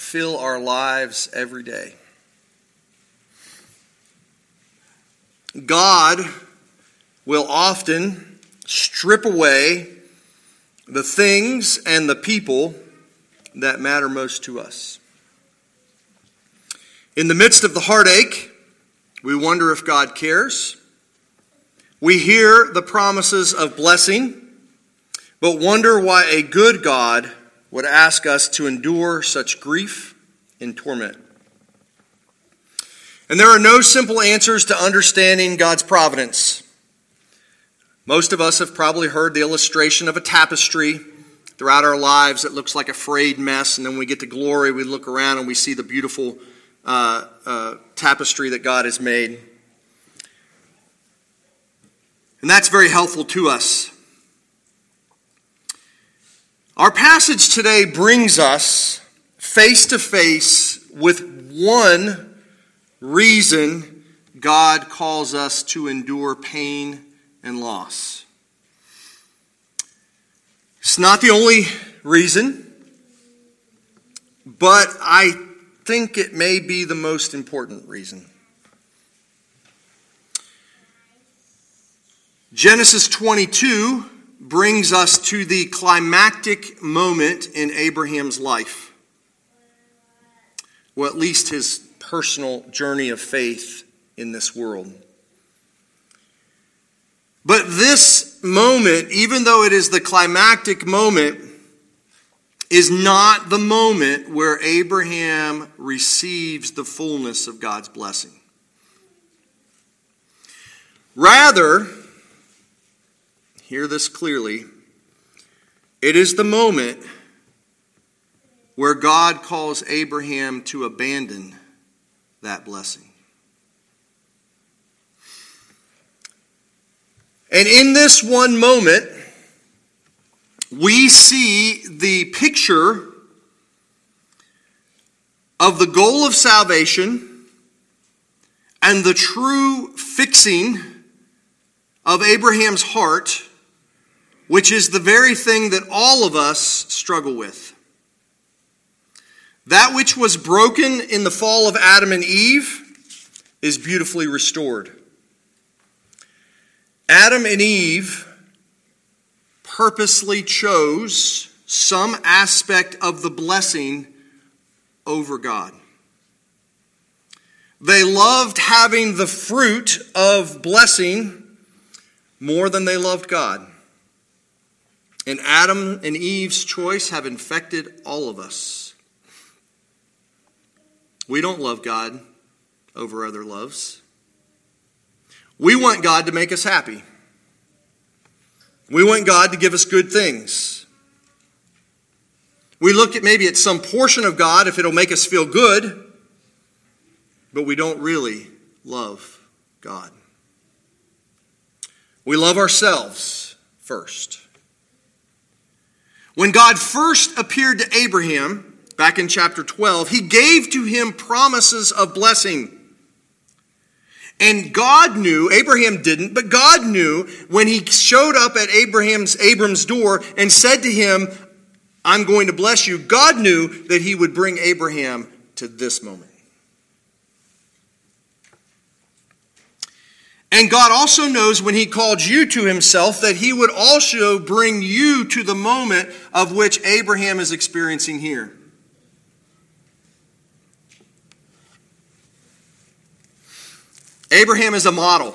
fill our lives every day. God will often strip away the things and the people that matter most to us. In the midst of the heartache, we wonder if God cares. We hear the promises of blessing, but wonder why a good God would ask us to endure such grief and torment. And there are no simple answers to understanding God's providence. Most of us have probably heard the illustration of a tapestry throughout our lives that looks like a frayed mess, and then we get to glory, we look around and we see the beautiful uh, uh, tapestry that God has made. And that's very helpful to us. Our passage today brings us face to face with one reason God calls us to endure pain and loss. It's not the only reason, but I think it may be the most important reason. Genesis 22 brings us to the climactic moment in Abraham's life, or at least his personal journey of faith in this world. But this moment, even though it is the climactic moment, is not the moment where Abraham receives the fullness of God's blessing. Rather, hear this clearly, it is the moment where God calls Abraham to abandon that blessing. And in this one moment, we see the picture of the goal of salvation and the true fixing of Abraham's heart, which is the very thing that all of us struggle with. That which was broken in the fall of Adam and Eve is beautifully restored. Adam and Eve purposely chose some aspect of the blessing over God. They loved having the fruit of blessing more than they loved God. And Adam and Eve's choice have infected all of us. We don't love God over other loves. We want God to make us happy. We want God to give us good things. We look at maybe at some portion of God if it'll make us feel good, but we don't really love God. We love ourselves first. When God first appeared to Abraham, back in chapter 12, he gave to him promises of blessing. And God knew, Abraham didn't, but God knew when he showed up at Abraham's Abram's door and said to him, I'm going to bless you. God knew that he would bring Abraham to this moment. And God also knows when he called you to himself that he would also bring you to the moment of which Abraham is experiencing here. Abraham is a model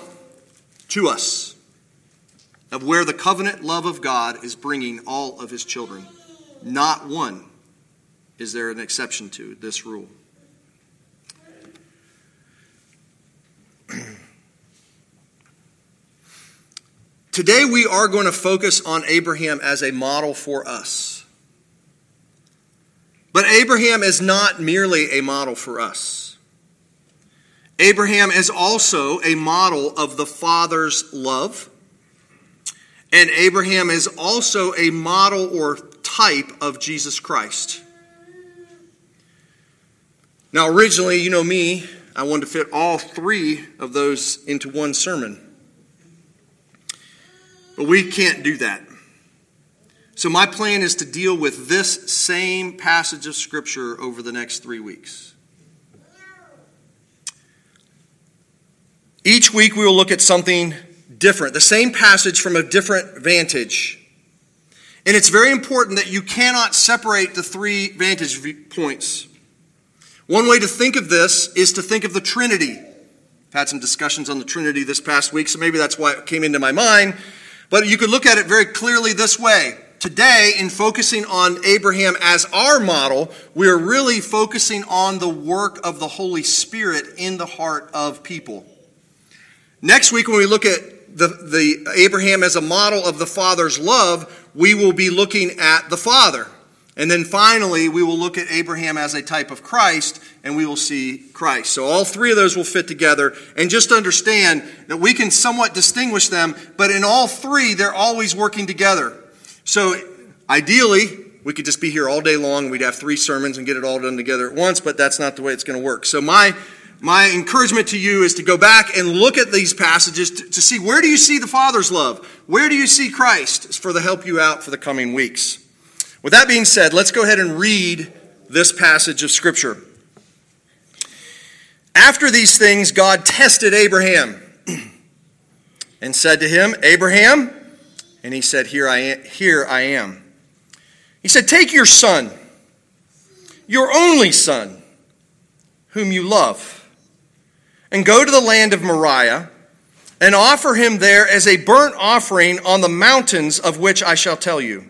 to us of where the covenant love of God is bringing all of his children. Not one is there an exception to this rule. Today we are going to focus on Abraham as a model for us. But Abraham is not merely a model for us. Abraham is also a model of the Father's love. And Abraham is also a model or type of Jesus Christ. Now, originally, you know me, I wanted to fit all three of those into one sermon. But we can't do that. So, my plan is to deal with this same passage of Scripture over the next three weeks. Each week, we will look at something different, the same passage from a different vantage. And it's very important that you cannot separate the three vantage points. One way to think of this is to think of the Trinity. I've had some discussions on the Trinity this past week, so maybe that's why it came into my mind. But you could look at it very clearly this way. Today, in focusing on Abraham as our model, we are really focusing on the work of the Holy Spirit in the heart of people. Next week, when we look at the, the Abraham as a model of the Father's love, we will be looking at the Father. And then finally, we will look at Abraham as a type of Christ, and we will see Christ. So all three of those will fit together. And just understand that we can somewhat distinguish them, but in all three, they're always working together. So ideally, we could just be here all day long. And we'd have three sermons and get it all done together at once, but that's not the way it's going to work. So my my encouragement to you is to go back and look at these passages to, to see where do you see the Father's love? Where do you see Christ for the help you out for the coming weeks? With that being said, let's go ahead and read this passage of Scripture. After these things, God tested Abraham and said to him, Abraham, and he said, Here I am. Here I am. He said, Take your son, your only son, whom you love, and go to the land of Moriah and offer him there as a burnt offering on the mountains of which I shall tell you.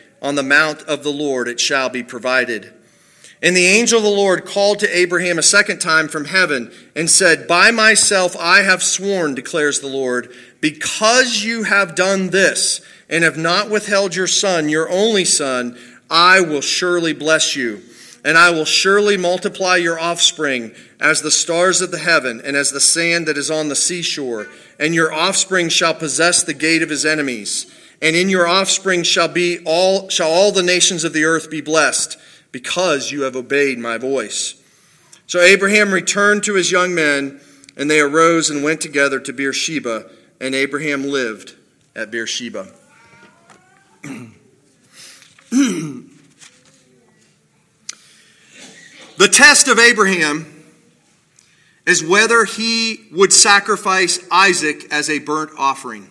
on the mount of the Lord it shall be provided. And the angel of the Lord called to Abraham a second time from heaven and said, By myself I have sworn, declares the Lord, because you have done this and have not withheld your son, your only son, I will surely bless you. And I will surely multiply your offspring as the stars of the heaven and as the sand that is on the seashore. And your offspring shall possess the gate of his enemies and in your offspring shall be all shall all the nations of the earth be blessed because you have obeyed my voice. So abraham returned to his young men and they arose and went together to beersheba and abraham lived at beersheba. The test of abraham is whether he would sacrifice isaac as a burnt offering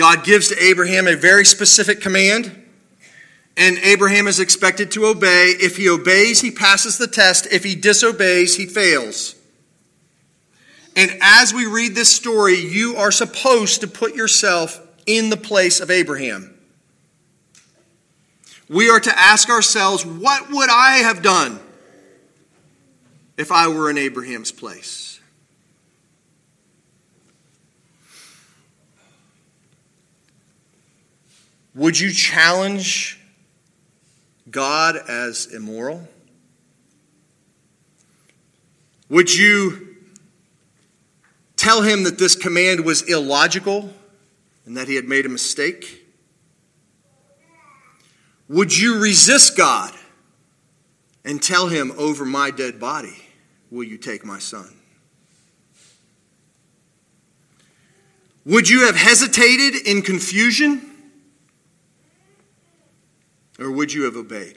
God gives to Abraham a very specific command, and Abraham is expected to obey. If he obeys, he passes the test. If he disobeys, he fails. And as we read this story, you are supposed to put yourself in the place of Abraham. we are to ask ourselves, what would I have done if I were in Abraham's place? Would you challenge God as immoral? Would you tell him that this command was illogical and that he had made a mistake? Would you resist God and tell him, Over my dead body, will you take my son? Would you have hesitated in confusion? Or would you have obeyed?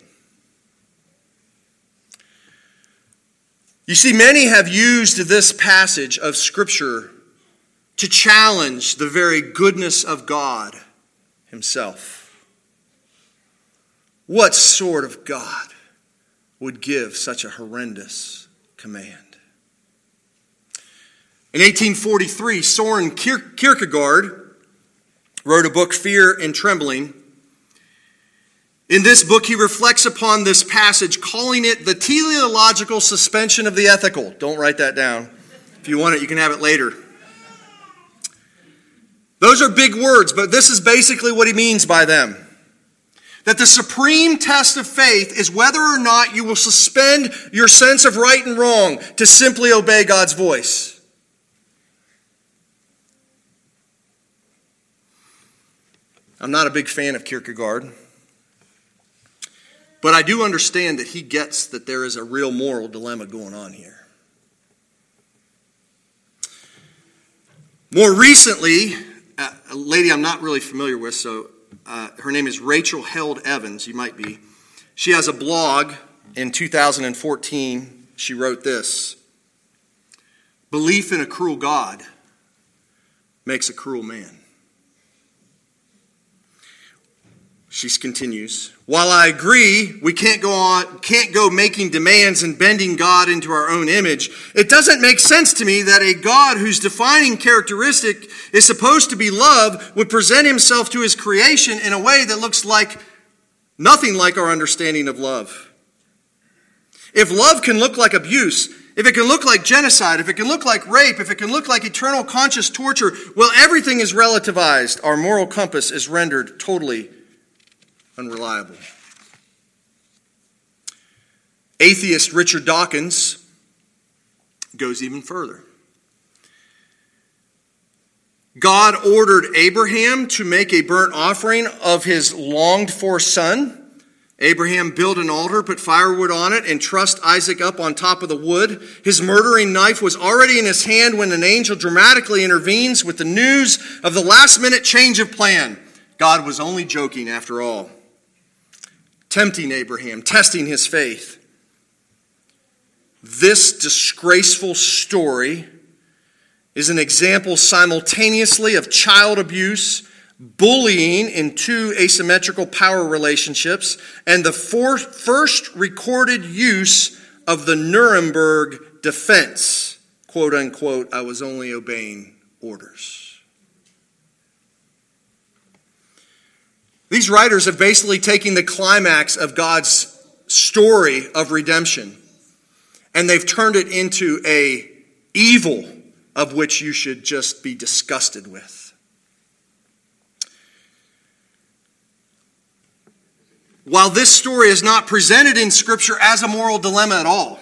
You see, many have used this passage of Scripture to challenge the very goodness of God Himself. What sort of God would give such a horrendous command? In 1843, Soren Kierkegaard wrote a book, Fear and Trembling. In this book, he reflects upon this passage, calling it the teleological suspension of the ethical. Don't write that down. If you want it, you can have it later. Those are big words, but this is basically what he means by them that the supreme test of faith is whether or not you will suspend your sense of right and wrong to simply obey God's voice. I'm not a big fan of Kierkegaard, but I do understand that he gets that there is a real moral dilemma going on here. More recently, a lady I'm not really familiar with, so uh, her name is Rachel Held Evans, you might be. She has a blog in 2014. She wrote this Belief in a cruel God makes a cruel man. She continues, while I agree we can't go on can't go making demands and bending God into our own image, it doesn't make sense to me that a God whose defining characteristic is supposed to be love would present himself to his creation in a way that looks like nothing like our understanding of love. If love can look like abuse, if it can look like genocide, if it can look like rape, if it can look like eternal conscious torture, well, everything is relativized. Our moral compass is rendered totally unreliable. Atheist Richard Dawkins goes even further. God ordered Abraham to make a burnt offering of his longed for son. Abraham built an altar, put firewood on it, and trussed Isaac up on top of the wood. His murdering knife was already in his hand when an angel dramatically intervenes with the news of the last minute change of plan. God was only joking after all tempting Abraham, testing his faith. This disgraceful story is an example simultaneously of child abuse, bullying in two asymmetrical power relationships, and the first recorded use of the Nuremberg defense. Quote unquote, I was only obeying orders. These writers have basically taken the climax of God's story of redemption and they've turned it into a evil of which you should just be disgusted with. While this story is not presented in Scripture as a moral dilemma at all,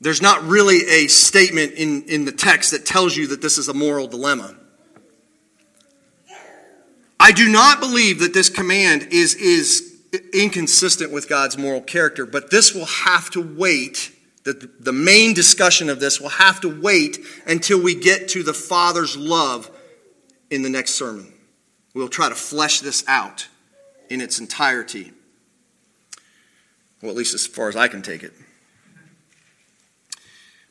there's not really a statement in, in the text that tells you that this is a moral dilemma. I do not believe that this command is, is inconsistent with God's moral character, but this will have to wait. The, the main discussion of this will have to wait until we get to the Father's love in the next sermon. We'll try to flesh this out in its entirety. Well, at least as far as I can take it.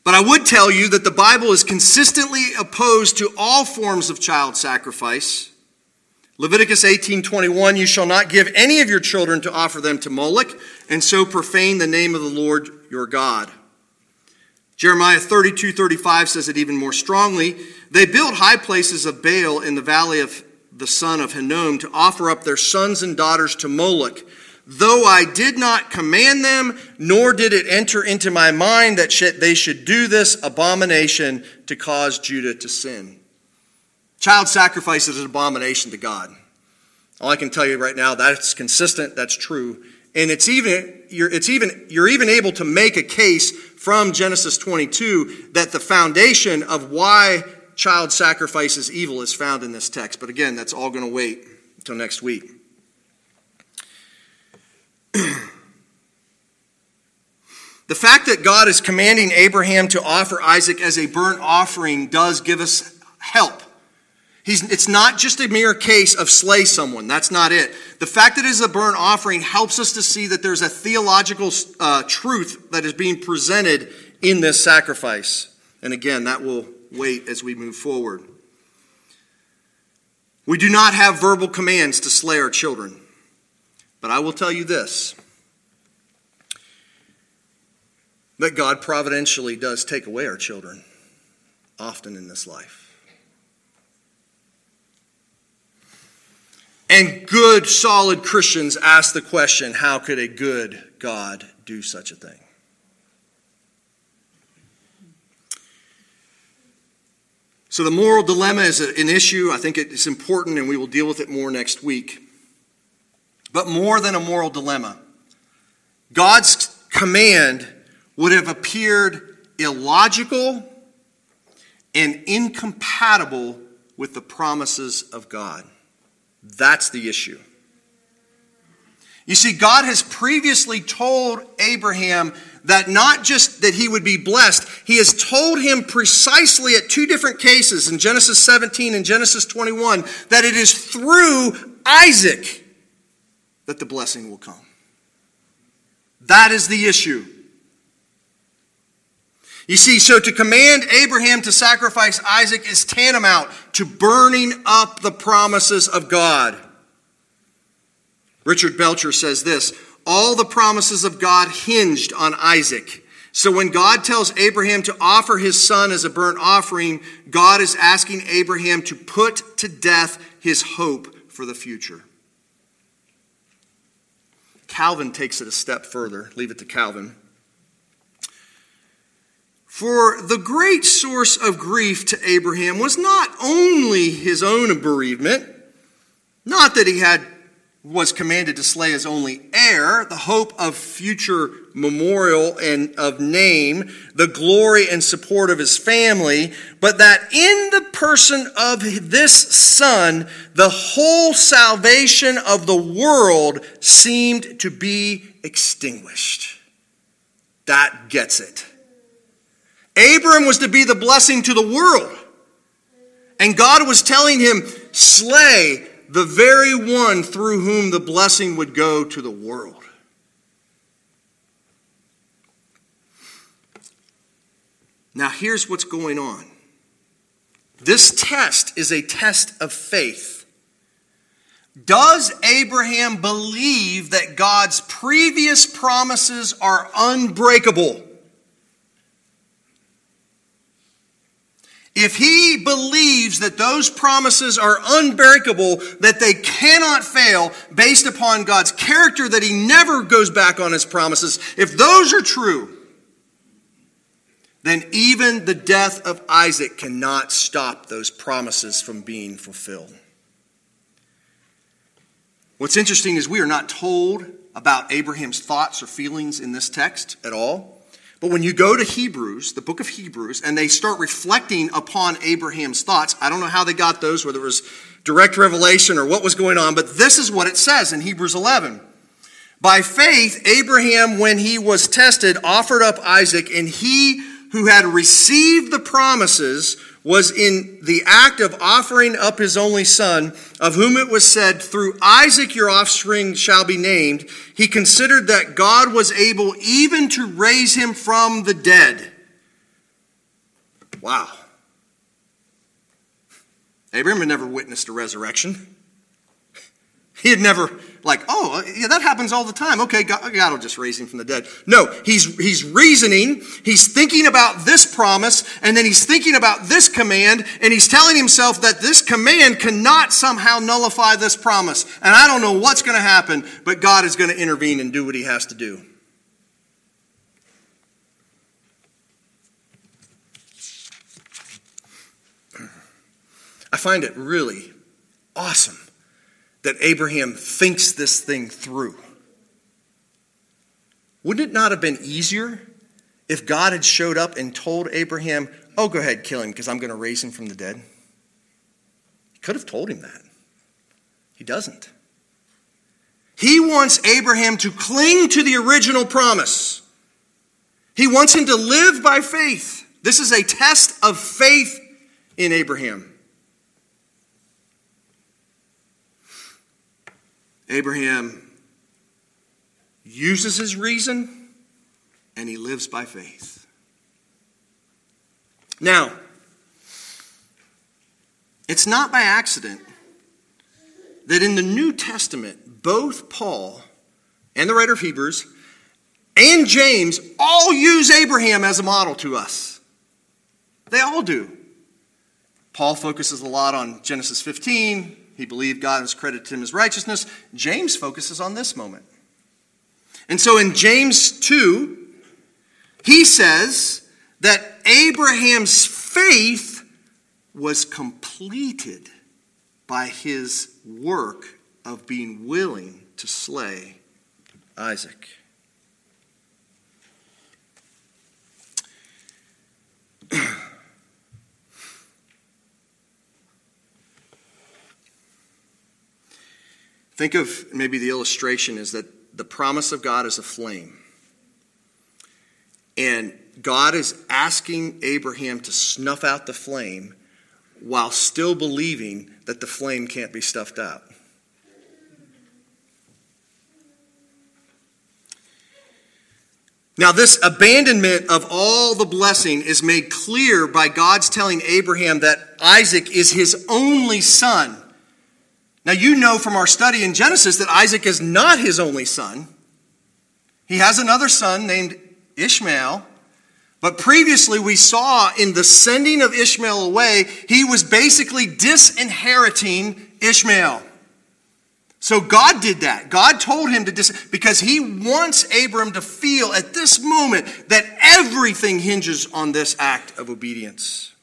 But I would tell you that the Bible is consistently opposed to all forms of child sacrifice Leviticus 18:21 You shall not give any of your children to offer them to Moloch and so profane the name of the Lord your God. Jeremiah 32:35 says it even more strongly. They built high places of Baal in the valley of the son of Hinnom, to offer up their sons and daughters to Moloch. Though I did not command them, nor did it enter into my mind that they should do this abomination to cause Judah to sin. Child sacrifice is an abomination to God. All I can tell you right now, that's consistent, that's true. And it's even, you're, it's even, you're even able to make a case from Genesis 22 that the foundation of why child sacrifice is evil is found in this text. But again, that's all going to wait until next week. the fact that God is commanding Abraham to offer Isaac as a burnt offering does give us help. He's, it's not just a mere case of slay someone. That's not it. The fact that it is a burnt offering helps us to see that there's a theological uh, truth that is being presented in this sacrifice. And again, that will wait as we move forward. We do not have verbal commands to slay our children. But I will tell you this that God providentially does take away our children often in this life. And good, solid Christians ask the question how could a good God do such a thing? So, the moral dilemma is an issue. I think it's important, and we will deal with it more next week. But more than a moral dilemma, God's command would have appeared illogical and incompatible with the promises of God. That's the issue. You see, God has previously told Abraham that not just that he would be blessed, he has told him precisely at two different cases in Genesis 17 and Genesis 21 that it is through Isaac that the blessing will come. That is the issue. You see, so to command Abraham to sacrifice Isaac is tantamount to burning up the promises of God. Richard Belcher says this All the promises of God hinged on Isaac. So when God tells Abraham to offer his son as a burnt offering, God is asking Abraham to put to death his hope for the future. Calvin takes it a step further. Leave it to Calvin. For the great source of grief to Abraham was not only his own bereavement, not that he had was commanded to slay his only heir, the hope of future memorial and of name, the glory and support of his family, but that in the person of this son, the whole salvation of the world seemed to be extinguished. That gets it. Abram was to be the blessing to the world. And God was telling him, slay the very one through whom the blessing would go to the world. Now, here's what's going on this test is a test of faith. Does Abraham believe that God's previous promises are unbreakable? If he believes that those promises are unbreakable, that they cannot fail based upon God's character, that he never goes back on his promises, if those are true, then even the death of Isaac cannot stop those promises from being fulfilled. What's interesting is we are not told about Abraham's thoughts or feelings in this text at all. But when you go to Hebrews, the book of Hebrews, and they start reflecting upon Abraham's thoughts, I don't know how they got those, whether it was direct revelation or what was going on, but this is what it says in Hebrews 11. By faith, Abraham, when he was tested, offered up Isaac, and he who had received the promises was in the act of offering up his only son, of whom it was said, Through Isaac your offspring shall be named. He considered that God was able even to raise him from the dead. Wow. Abraham had never witnessed a resurrection. He had never, like, oh, uh, yeah, that happens all the time. Okay, God, God will just raise him from the dead. No, he's, he's reasoning, he's thinking about this promise, and then he's thinking about this command, and he's telling himself that this command cannot somehow nullify this promise. And I don't know what's going to happen, but God is going to intervene and do what he has to do. I find it really awesome that Abraham thinks this thing through. Wouldn't it not have been easier if God had showed up and told Abraham, Oh, go ahead, kill him because I'm going to raise him from the dead? He could have told him that. He doesn't. He wants Abraham to cling to the original promise. He wants him to live by faith. This is a test of faith in Abraham. Abraham uses his reason and he lives by faith. Now, it's not by accident that in the New Testament, both Paul and the writer of Hebrews and James all use Abraham as a model to us. They all do. Paul focuses a lot on Genesis 15, he believed God has credited him as righteousness. James focuses on this moment. And so in James 2, he says that Abraham's faith was completed by his work of being willing to slay Isaac. Think of maybe the illustration is that the promise of God is a flame. And God is asking Abraham to snuff out the flame while still believing that the flame can't be stuffed out. Now, this abandonment of all the blessing is made clear by God's telling Abraham that Isaac is his only son now, you know from our study in Genesis that Isaac is not his only son. He has another son named Ishmael. But previously, we saw in the sending of Ishmael away, he was basically disinheriting Ishmael. So God did that. God told him to dis because he wants Abram to feel at this moment that everything hinges on this act of obedience.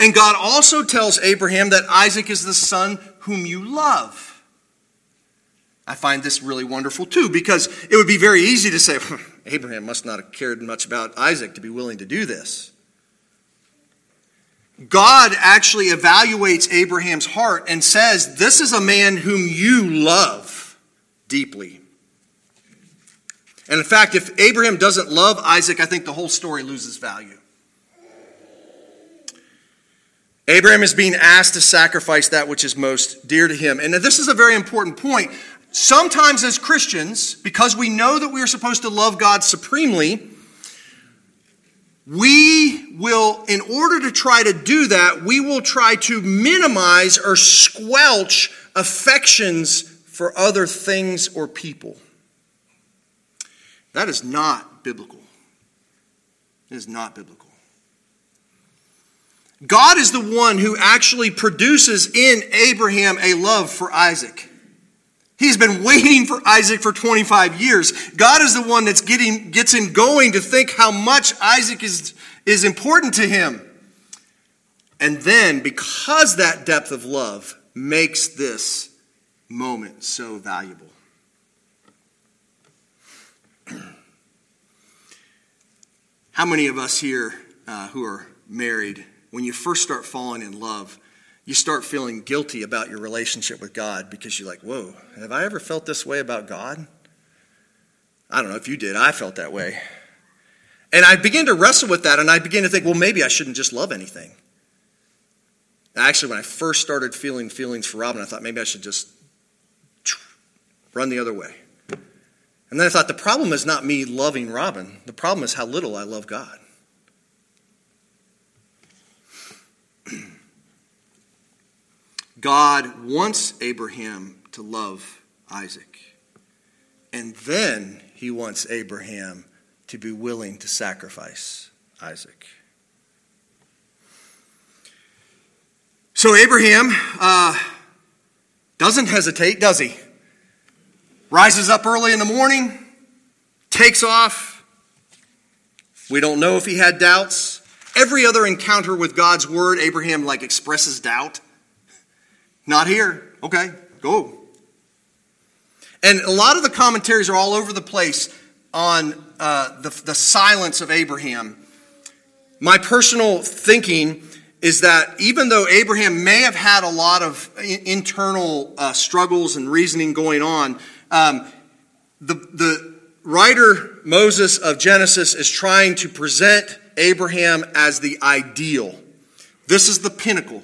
And God also tells Abraham that Isaac is the son whom you love. I find this really wonderful too, because it would be very easy to say, Abraham must not have cared much about Isaac to be willing to do this. God actually evaluates Abraham's heart and says, This is a man whom you love deeply. And in fact, if Abraham doesn't love Isaac, I think the whole story loses value. Abraham is being asked to sacrifice that which is most dear to him. And this is a very important point. Sometimes, as Christians, because we know that we are supposed to love God supremely, we will, in order to try to do that, we will try to minimize or squelch affections for other things or people. That is not biblical. It is not biblical. God is the one who actually produces in Abraham a love for Isaac. He's been waiting for Isaac for 25 years. God is the one that's getting gets him going to think how much Isaac is, is important to him. And then, because that depth of love makes this moment so valuable. How many of us here uh, who are married when you first start falling in love, you start feeling guilty about your relationship with God because you're like, whoa, have I ever felt this way about God? I don't know if you did. I felt that way. And I began to wrestle with that, and I began to think, well, maybe I shouldn't just love anything. Actually, when I first started feeling feelings for Robin, I thought maybe I should just run the other way. And then I thought the problem is not me loving Robin, the problem is how little I love God. God wants Abraham to love Isaac. And then he wants Abraham to be willing to sacrifice Isaac. So Abraham uh, doesn't hesitate, does he? Rises up early in the morning, takes off. We don't know if he had doubts. Every other encounter with God's word, Abraham like expresses doubt. Not here. Okay, go. And a lot of the commentaries are all over the place on uh, the, the silence of Abraham. My personal thinking is that even though Abraham may have had a lot of internal uh, struggles and reasoning going on, um, the, the writer Moses of Genesis is trying to present Abraham as the ideal. This is the pinnacle.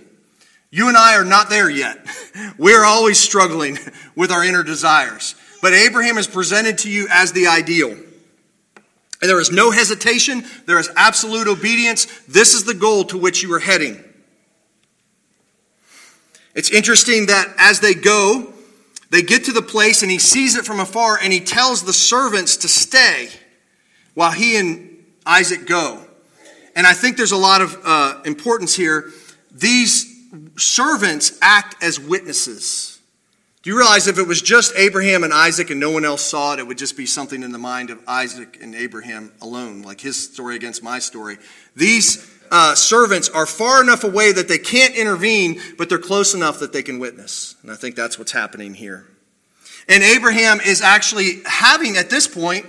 You and I are not there yet. We're always struggling with our inner desires. But Abraham is presented to you as the ideal. And there is no hesitation, there is absolute obedience. This is the goal to which you are heading. It's interesting that as they go, they get to the place and he sees it from afar and he tells the servants to stay while he and Isaac go. And I think there's a lot of uh, importance here. These servants act as witnesses. Do you realize if it was just Abraham and Isaac and no one else saw it, it would just be something in the mind of Isaac and Abraham alone, like his story against my story? These uh, servants are far enough away that they can't intervene, but they're close enough that they can witness. And I think that's what's happening here. And Abraham is actually having, at this point,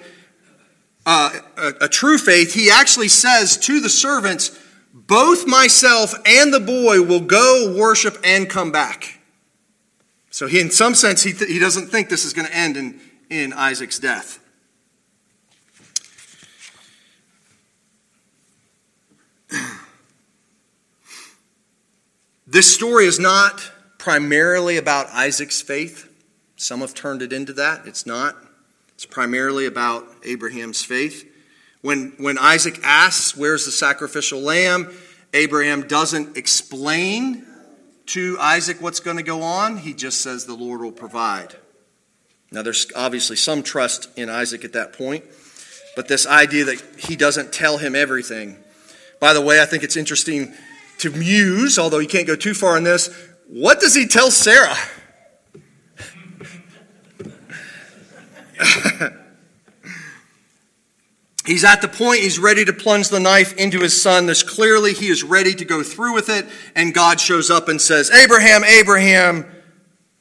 uh, a, a true faith. He actually says to the servants, both myself and the boy will go worship and come back. So he, in some sense, he, th- he doesn't think this is going to end in, in Isaac's death. This story is not primarily about Isaac's faith. Some have turned it into that. It's not. It's primarily about Abraham's faith. When, when Isaac asks, Where's the sacrificial lamb? Abraham doesn't explain to Isaac what's going to go on. He just says, The Lord will provide. Now, there's obviously some trust in Isaac at that point, but this idea that he doesn't tell him everything. By the way, I think it's interesting to muse, although you can't go too far on this. What does he tell Sarah? He's at the point he's ready to plunge the knife into his son. There's clearly he is ready to go through with it, and God shows up and says, Abraham, Abraham,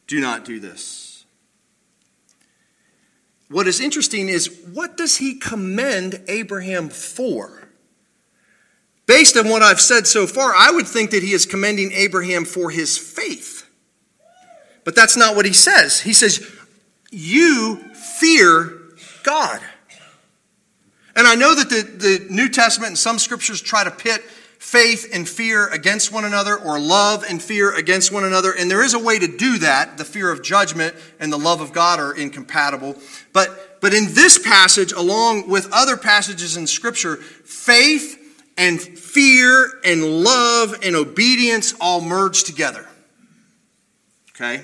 do not do this. What is interesting is what does he commend Abraham for? Based on what I've said so far, I would think that he is commending Abraham for his faith. But that's not what he says. He says, You fear God. And I know that the, the New Testament and some scriptures try to pit faith and fear against one another or love and fear against one another. And there is a way to do that. The fear of judgment and the love of God are incompatible. But, but in this passage, along with other passages in scripture, faith and fear and love and obedience all merge together. Okay?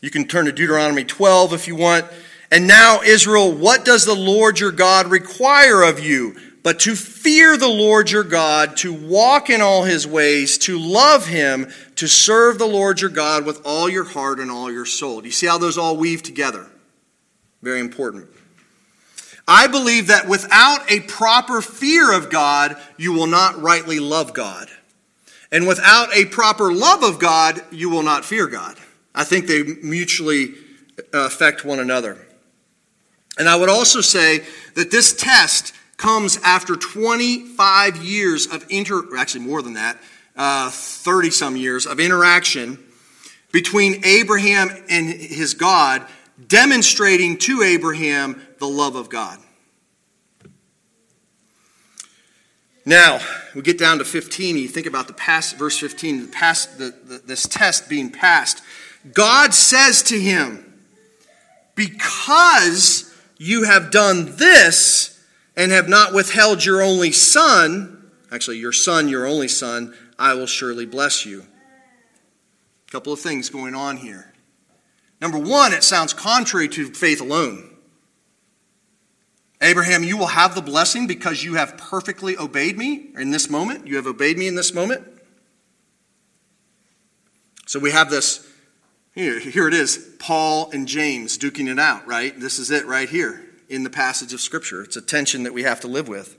You can turn to Deuteronomy 12 if you want. And now, Israel, what does the Lord your God require of you? But to fear the Lord your God, to walk in all his ways, to love him, to serve the Lord your God with all your heart and all your soul. Do you see how those all weave together? Very important. I believe that without a proper fear of God, you will not rightly love God. And without a proper love of God, you will not fear God. I think they mutually uh, affect one another. And I would also say that this test comes after 25 years of inter, actually more than that, 30 uh, some years of interaction between Abraham and his God, demonstrating to Abraham the love of God. Now, we get down to 15, you think about the past, verse 15, the past, the, the, this test being passed. God says to him, Because you have done this and have not withheld your only son, actually, your son, your only son, I will surely bless you. A couple of things going on here. Number one, it sounds contrary to faith alone. Abraham, you will have the blessing because you have perfectly obeyed me in this moment. You have obeyed me in this moment. So we have this, here, here it is, Paul and James duking it out, right? This is it right here in the passage of Scripture. It's a tension that we have to live with.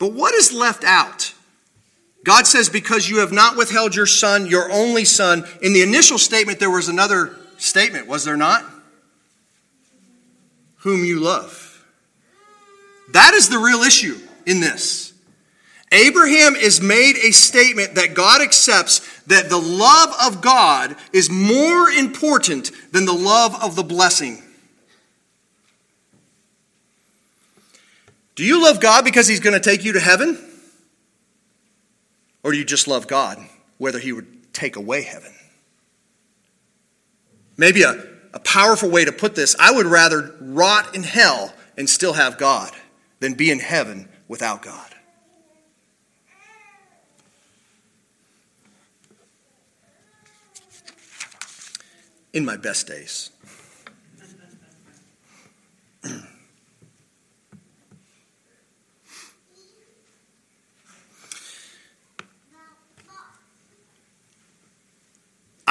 But what is left out? God says, Because you have not withheld your son, your only son. In the initial statement, there was another statement, was there not? Whom you love. That is the real issue in this. Abraham is made a statement that God accepts that the love of God is more important than the love of the blessing. Do you love God because he's going to take you to heaven? Or do you just love God, whether he would take away heaven? Maybe a, a powerful way to put this I would rather rot in hell and still have God than be in heaven without God. In my best days.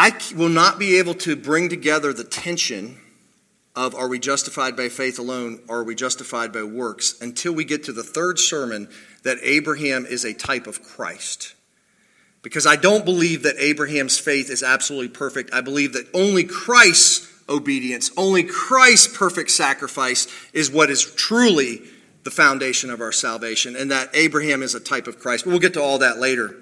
I will not be able to bring together the tension of are we justified by faith alone or are we justified by works until we get to the third sermon that Abraham is a type of Christ. Because I don't believe that Abraham's faith is absolutely perfect. I believe that only Christ's obedience, only Christ's perfect sacrifice is what is truly the foundation of our salvation, and that Abraham is a type of Christ. But we'll get to all that later.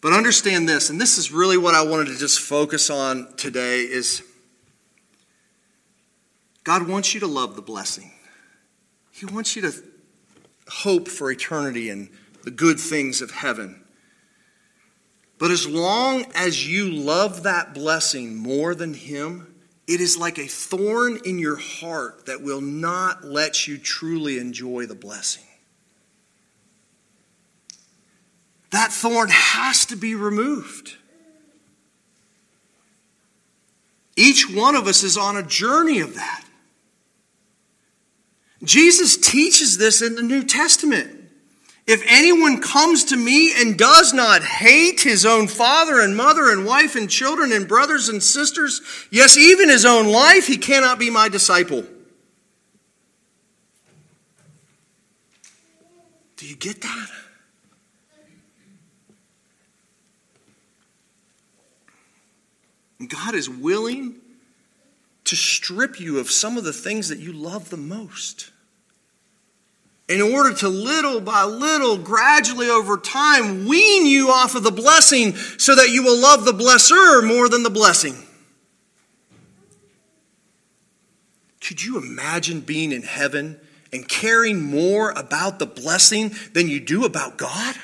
But understand this, and this is really what I wanted to just focus on today is God wants you to love the blessing. He wants you to hope for eternity and the good things of heaven. But as long as you love that blessing more than Him, it is like a thorn in your heart that will not let you truly enjoy the blessing. that thorn has to be removed. Each one of us is on a journey of that. Jesus teaches this in the New Testament. If anyone comes to me and does not hate his own father and mother and wife and children and brothers and sisters, yes, even his own life, he cannot be my disciple. Do you get that? God is willing to strip you of some of the things that you love the most. In order to little by little, gradually over time, wean you off of the blessing so that you will love the blesser more than the blessing. Could you imagine being in heaven and caring more about the blessing than you do about God?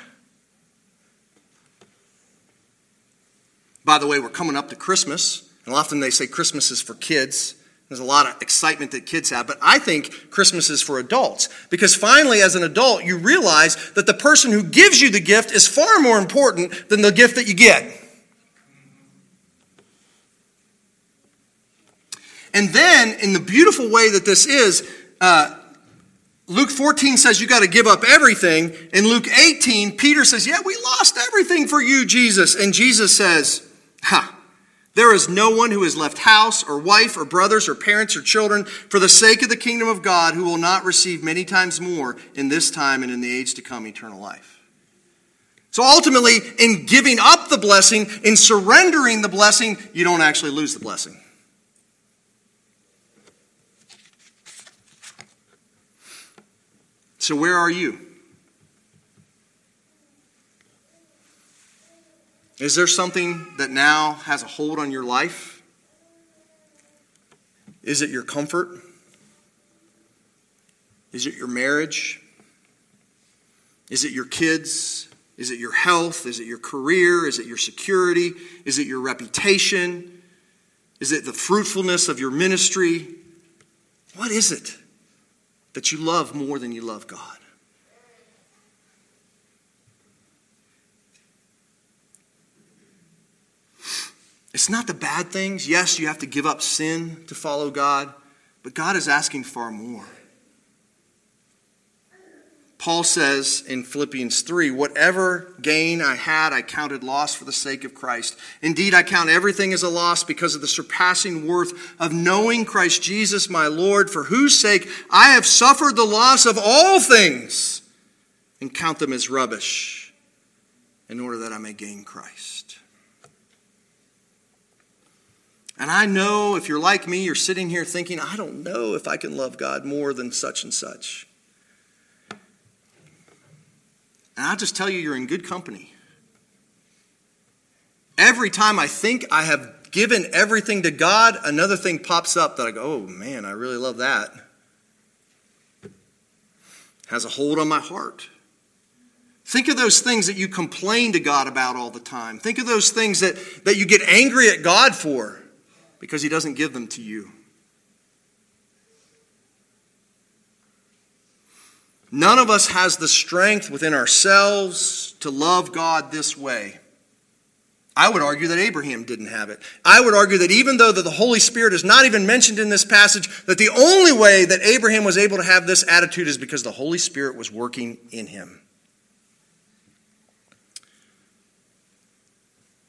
By the way, we're coming up to Christmas, and often they say Christmas is for kids. There's a lot of excitement that kids have, but I think Christmas is for adults. Because finally, as an adult, you realize that the person who gives you the gift is far more important than the gift that you get. And then, in the beautiful way that this is, uh, Luke 14 says you got to give up everything. In Luke 18, Peter says, Yeah, we lost everything for you, Jesus. And Jesus says, Ha! There is no one who has left house or wife or brothers or parents or children for the sake of the kingdom of God who will not receive many times more in this time and in the age to come eternal life. So ultimately, in giving up the blessing, in surrendering the blessing, you don't actually lose the blessing. So, where are you? Is there something that now has a hold on your life? Is it your comfort? Is it your marriage? Is it your kids? Is it your health? Is it your career? Is it your security? Is it your reputation? Is it the fruitfulness of your ministry? What is it that you love more than you love God? It's not the bad things. Yes, you have to give up sin to follow God, but God is asking far more. Paul says in Philippians 3 Whatever gain I had, I counted loss for the sake of Christ. Indeed, I count everything as a loss because of the surpassing worth of knowing Christ Jesus my Lord, for whose sake I have suffered the loss of all things and count them as rubbish in order that I may gain Christ. And I know if you're like me, you're sitting here thinking, I don't know if I can love God more than such and such. And I'll just tell you, you're in good company. Every time I think I have given everything to God, another thing pops up that I go, oh man, I really love that. Has a hold on my heart. Think of those things that you complain to God about all the time. Think of those things that, that you get angry at God for because He doesn't give them to you. None of us has the strength within ourselves to love God this way. I would argue that Abraham didn't have it. I would argue that even though the Holy Spirit is not even mentioned in this passage, that the only way that Abraham was able to have this attitude is because the Holy Spirit was working in him.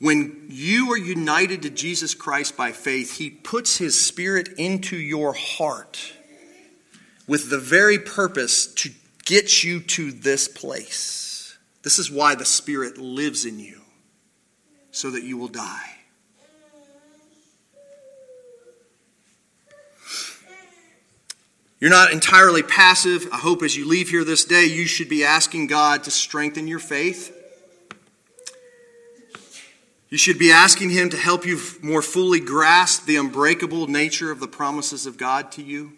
When you are united to Jesus Christ by faith, he puts his spirit into your heart with the very purpose to get you to this place. This is why the Spirit lives in you, so that you will die. You're not entirely passive. I hope as you leave here this day, you should be asking God to strengthen your faith. You should be asking Him to help you more fully grasp the unbreakable nature of the promises of God to you.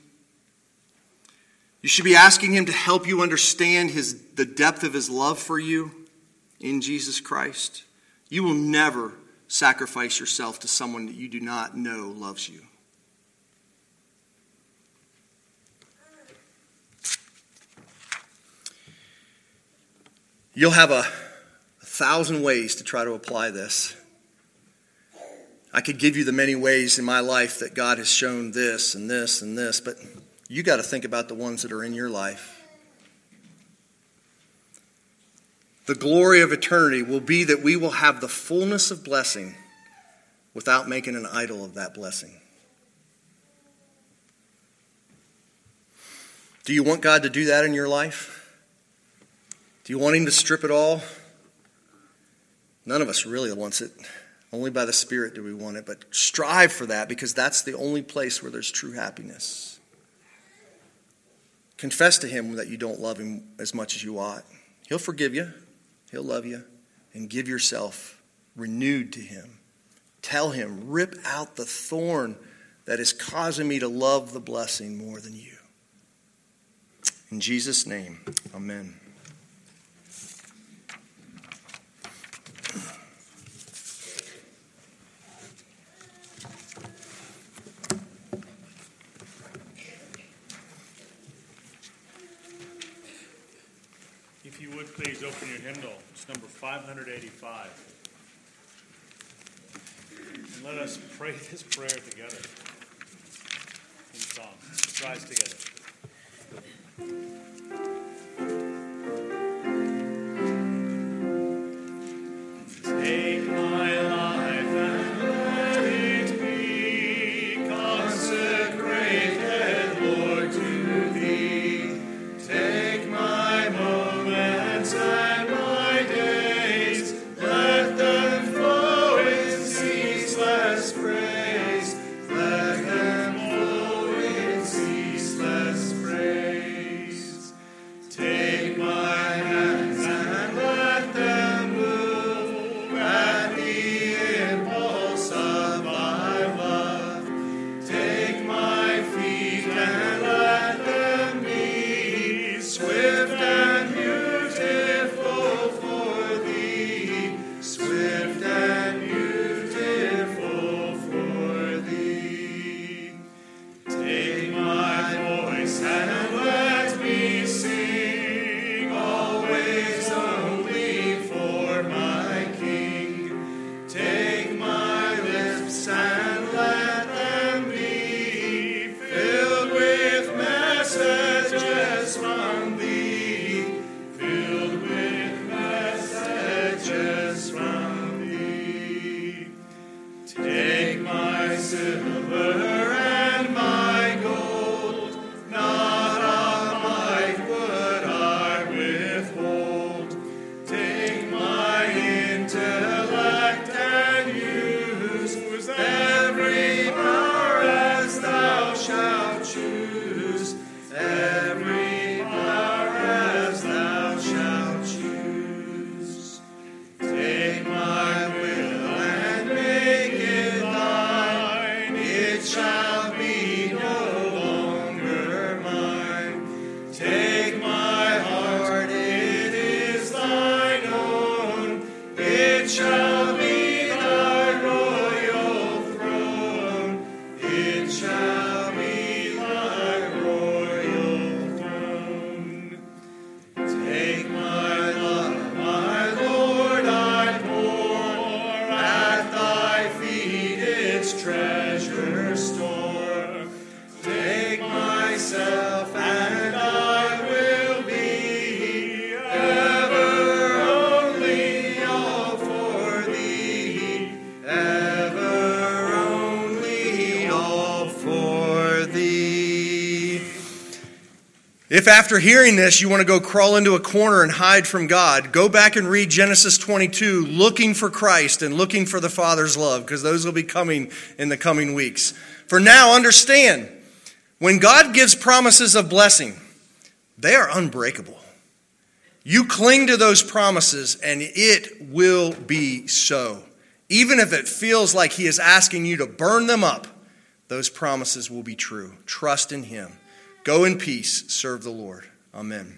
You should be asking Him to help you understand his, the depth of His love for you in Jesus Christ. You will never sacrifice yourself to someone that you do not know loves you. You'll have a, a, thousand ways to try to apply this. I could give you the many ways in my life that God has shown this and this and this, but you got to think about the ones that are in your life. The glory of eternity will be that we will have the fullness of blessing without making an idol of that blessing. Do you want God to do that in your life? Do you want Him to strip it all? None of us really wants it. Only by the Spirit do we want it. But strive for that because that's the only place where there's true happiness. Confess to him that you don't love him as much as you ought. He'll forgive you, he'll love you, and give yourself renewed to him. Tell him, rip out the thorn that is causing me to love the blessing more than you. In Jesus' name, amen. please open your hymnal. It's number 585. And let us pray this prayer together in song. Rise together. If after hearing this you want to go crawl into a corner and hide from God, go back and read Genesis 22, looking for Christ and looking for the Father's love, because those will be coming in the coming weeks. For now, understand when God gives promises of blessing, they are unbreakable. You cling to those promises, and it will be so. Even if it feels like He is asking you to burn them up, those promises will be true. Trust in Him. Go in peace, serve the Lord. Amen.